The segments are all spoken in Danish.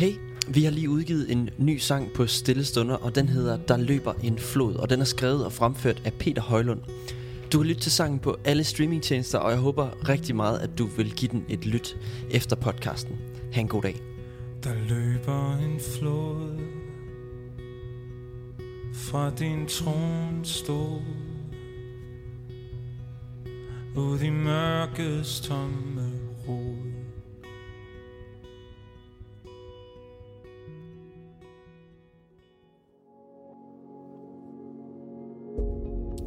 Hey, vi har lige udgivet en ny sang på Stille Stunder, og den hedder Der løber en flod, og den er skrevet og fremført af Peter Højlund. Du har lyttet til sangen på alle streamingtjenester, og jeg håber rigtig meget, at du vil give den et lyt efter podcasten. Ha' en god dag. Der løber en flod fra din tronstol ud i mørkets tomme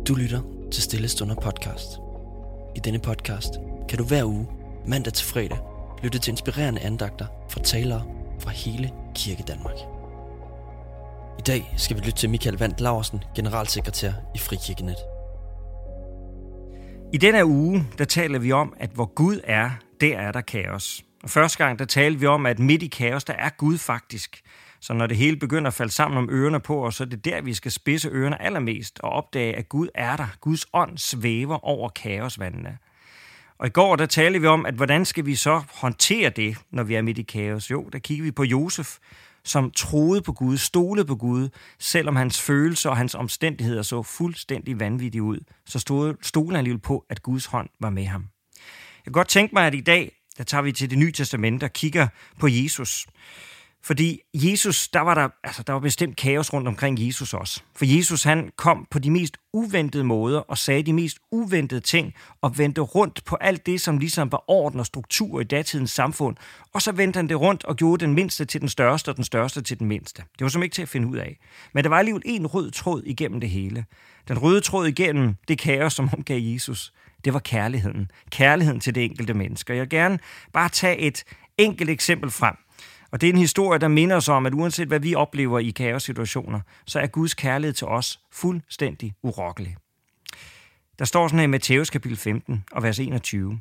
Du lytter til Stille Stunder podcast. I denne podcast kan du hver uge, mandag til fredag, lytte til inspirerende andagter fra talere fra hele Kirke Danmark. I dag skal vi lytte til Michael Vandt Laursen, generalsekretær i Frikirkenet. I denne uge, der taler vi om, at hvor Gud er, der er der kaos. Og første gang, der talte vi om, at midt i kaos, der er Gud faktisk. Så når det hele begynder at falde sammen om ørerne på os, så er det der, vi skal spidse ørerne allermest og opdage, at Gud er der. Guds ånd svæver over kaosvandene. Og i går, der talte vi om, at hvordan skal vi så håndtere det, når vi er midt i kaos? Jo, der kigger vi på Josef, som troede på Gud, stolede på Gud, selvom hans følelser og hans omstændigheder så fuldstændig vanvittige ud, så stod, stolede han alligevel på, at Guds hånd var med ham. Jeg kan godt tænke mig, at i dag, der tager vi til det nye testament og kigger på Jesus. Fordi Jesus, der var der, altså, der var bestemt kaos rundt omkring Jesus også. For Jesus, han kom på de mest uventede måder og sagde de mest uventede ting og vendte rundt på alt det, som ligesom var orden og struktur i datidens samfund. Og så vendte han det rundt og gjorde den mindste til den største og den største til den mindste. Det var som ikke til at finde ud af. Men der var alligevel en rød tråd igennem det hele. Den røde tråd igennem det kaos, som omgav Jesus, det var kærligheden. Kærligheden til det enkelte menneske. Jeg vil gerne bare tage et enkelt eksempel frem. Og det er en historie, der minder os om, at uanset hvad vi oplever i kaossituationer, så er Guds kærlighed til os fuldstændig urokkelig. Der står sådan her i Matthæus kapitel 15 og vers 21.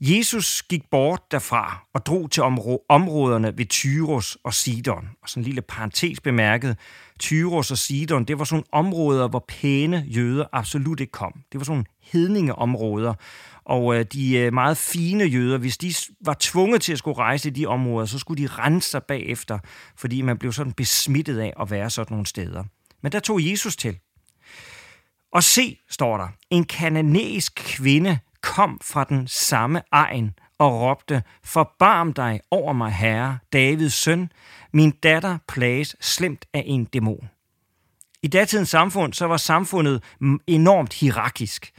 Jesus gik bort derfra og drog til områderne ved Tyros og Sidon. Og sådan en lille parentes bemærket, Tyros og Sidon, det var sådan områder, hvor pæne jøder absolut ikke kom. Det var sådan hedningeområder. Og øh, de øh, meget fine jøder, hvis de var tvunget til at skulle rejse i de områder, så skulle de rense sig bagefter, fordi man blev sådan besmittet af at være sådan nogle steder. Men der tog Jesus til. Og se, står der, en kananæisk kvinde kom fra den samme egen og råbte, Forbarm dig over mig, herre, Davids søn. Min datter plages slemt af en dæmon. I datidens samfund, så var samfundet enormt hierarkisk.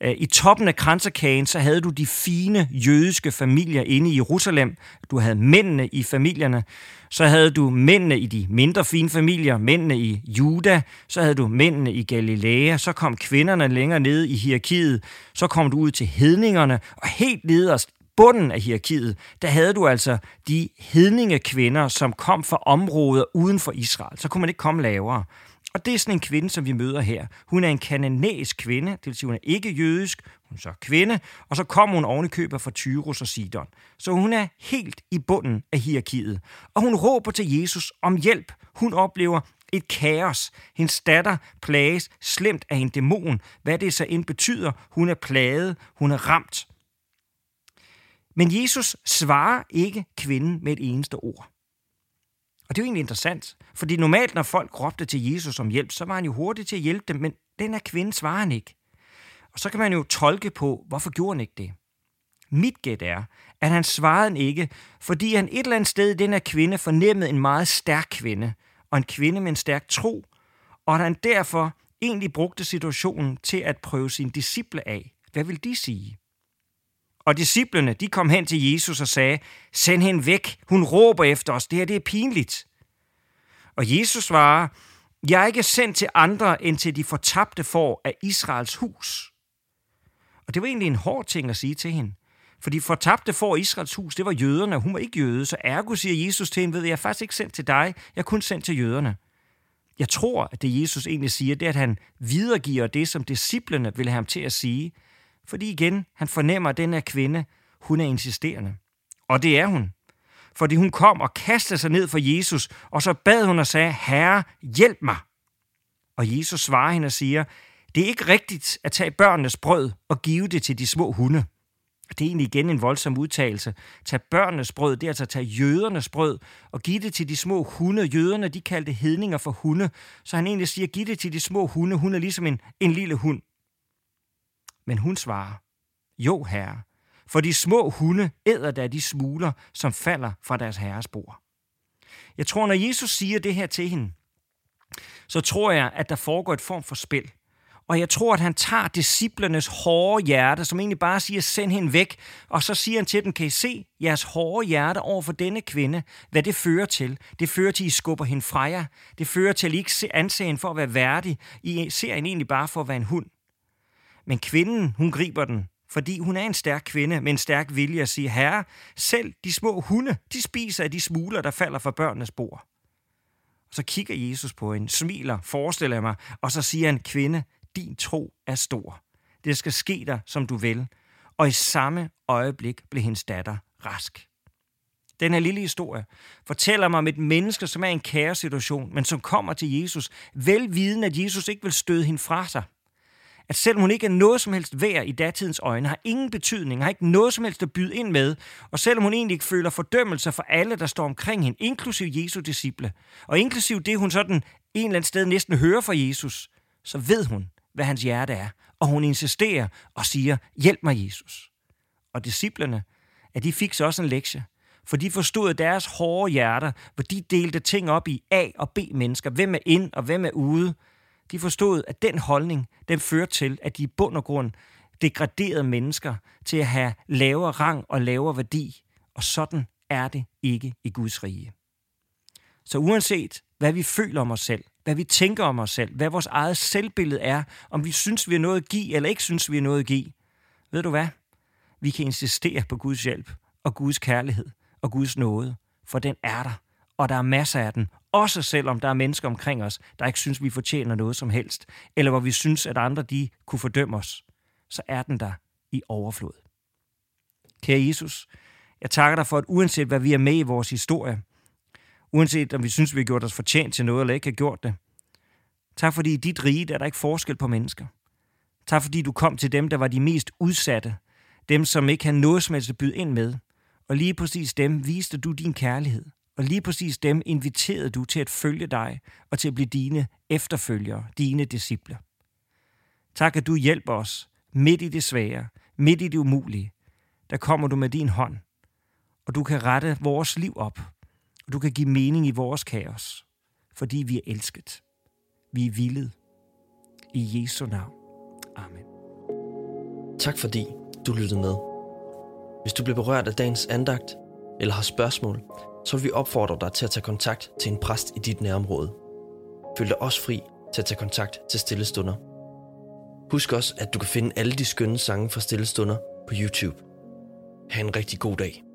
Øh, I toppen af kranserkagen, så havde du de fine jødiske familier inde i Jerusalem. Du havde mændene i familierne. Så havde du mændene i de mindre fine familier, mændene i Juda. Så havde du mændene i Galilea. Så kom kvinderne længere nede i hierarkiet. Så kom du ud til hedningerne. Og helt nederst, bunden af hierarkiet, der havde du altså de hedninge kvinder, som kom fra områder uden for Israel. Så kunne man ikke komme lavere. Og det er sådan en kvinde, som vi møder her. Hun er en kananæisk kvinde, det vil sige, hun er ikke jødisk, hun er så kvinde, og så kommer hun oven i fra Tyrus og Sidon. Så hun er helt i bunden af hierarkiet. Og hun råber til Jesus om hjælp. Hun oplever et kaos. Hendes datter plages slemt af en dæmon. Hvad det så end betyder, hun er plaget, hun er ramt. Men Jesus svarer ikke kvinden med et eneste ord. Og det er jo egentlig interessant, fordi normalt, når folk råbte til Jesus om hjælp, så var han jo hurtig til at hjælpe dem, men den her kvinde svarer han ikke. Og så kan man jo tolke på, hvorfor gjorde han ikke det? Mit gæt er, at han svarede ikke, fordi han et eller andet sted i den her kvinde fornemmede en meget stærk kvinde, og en kvinde med en stærk tro, og at han derfor egentlig brugte situationen til at prøve sine disciple af. Hvad vil de sige? Og disciplene, de kom hen til Jesus og sagde, send hende væk, hun råber efter os, det her det er pinligt. Og Jesus svarer, jeg er ikke sendt til andre end til de fortabte får af Israels hus. Og det var egentlig en hård ting at sige til hende. For de fortabte får Israels hus, det var jøderne, og hun var ikke jøde, så ergo siger Jesus til hende, ved jeg er faktisk ikke sendt til dig, jeg er kun sendt til jøderne. Jeg tror, at det Jesus egentlig siger, det er, at han videregiver det, som disciplene ville have ham til at sige – fordi igen, han fornemmer, at den her kvinde, hun er insisterende. Og det er hun. Fordi hun kom og kastede sig ned for Jesus, og så bad hun og sagde, Herre, hjælp mig. Og Jesus svarer hende og siger, det er ikke rigtigt at tage børnenes brød og give det til de små hunde. Det er egentlig igen en voldsom udtalelse. Tag børnenes brød, det er altså at tage jødernes brød, og give det til de små hunde. Jøderne, de kaldte hedninger for hunde, så han egentlig siger, giv det til de små hunde. Hun er ligesom en, en lille hund. Men hun svarer, jo herre, for de små hunde æder da de smuler, som falder fra deres herres bord. Jeg tror, når Jesus siger det her til hende, så tror jeg, at der foregår et form for spil. Og jeg tror, at han tager disciplernes hårde hjerte, som egentlig bare siger, send hende væk. Og så siger han til dem, kan I se jeres hårde hjerte over for denne kvinde, hvad det fører til? Det fører til, at I skubber hende fra jer. Det fører til, at I ikke anser hende for at være værdig. I ser hende egentlig bare for at være en hund. Men kvinden, hun griber den, fordi hun er en stærk kvinde med en stærk vilje at sige, herre, selv de små hunde, de spiser af de smuler, der falder fra børnenes bord. Og så kigger Jesus på hende, smiler, forestiller mig, og så siger han, kvinde, din tro er stor. Det skal ske dig, som du vil. Og i samme øjeblik blev hendes datter rask. Den her lille historie fortæller mig om et menneske, som er i en kæresituation, men som kommer til Jesus, velviden, at Jesus ikke vil støde hende fra sig. At selvom hun ikke er noget som helst værd i datidens øjne, har ingen betydning, har ikke noget som helst at byde ind med, og selvom hun egentlig ikke føler fordømmelse for alle, der står omkring hende, inklusiv Jesu disciple, og inklusiv det, hun sådan en eller anden sted næsten hører fra Jesus, så ved hun, hvad hans hjerte er, og hun insisterer og siger, hjælp mig Jesus. Og disciplerne, at de fik så også en lektie, for de forstod deres hårde hjerter, hvor de delte ting op i A- og B-mennesker, hvem er ind og hvem er ude. De forstod, at den holdning, den førte til, at de i bund og grund degraderede mennesker til at have lavere rang og lavere værdi. Og sådan er det ikke i Guds rige. Så uanset hvad vi føler om os selv, hvad vi tænker om os selv, hvad vores eget selvbillede er, om vi synes, vi er noget at give, eller ikke synes, vi er noget at give. Ved du hvad? Vi kan insistere på Guds hjælp, og Guds kærlighed, og Guds nåde, for den er der, og der er masser af den, også selvom der er mennesker omkring os, der ikke synes, vi fortjener noget som helst, eller hvor vi synes, at andre de kunne fordømme os, så er den der i overflod. Kære Jesus, jeg takker dig for, at uanset hvad vi er med i vores historie, uanset om vi synes, vi har gjort os fortjent til noget, eller ikke har gjort det. Tak fordi i dit rige der er der ikke forskel på mennesker. Tak fordi du kom til dem, der var de mest udsatte, dem som ikke havde noget som helst at byde ind med. Og lige præcis dem viste du din kærlighed. Og lige præcis dem inviterede du til at følge dig og til at blive dine efterfølgere, dine disciple. Tak, at du hjælper os midt i det svære, midt i det umulige. Der kommer du med din hånd, og du kan rette vores liv op – og du kan give mening i vores kaos, fordi vi er elsket. Vi er villet. I Jesu navn. Amen. Tak fordi du lyttede med. Hvis du blev berørt af dagens andagt, eller har spørgsmål, så vil vi opfordre dig til at tage kontakt til en præst i dit nærområde. Føl dig også fri til at tage kontakt til Stillestunder. Husk også, at du kan finde alle de skønne sange fra Stillestunder på YouTube. Ha' en rigtig god dag.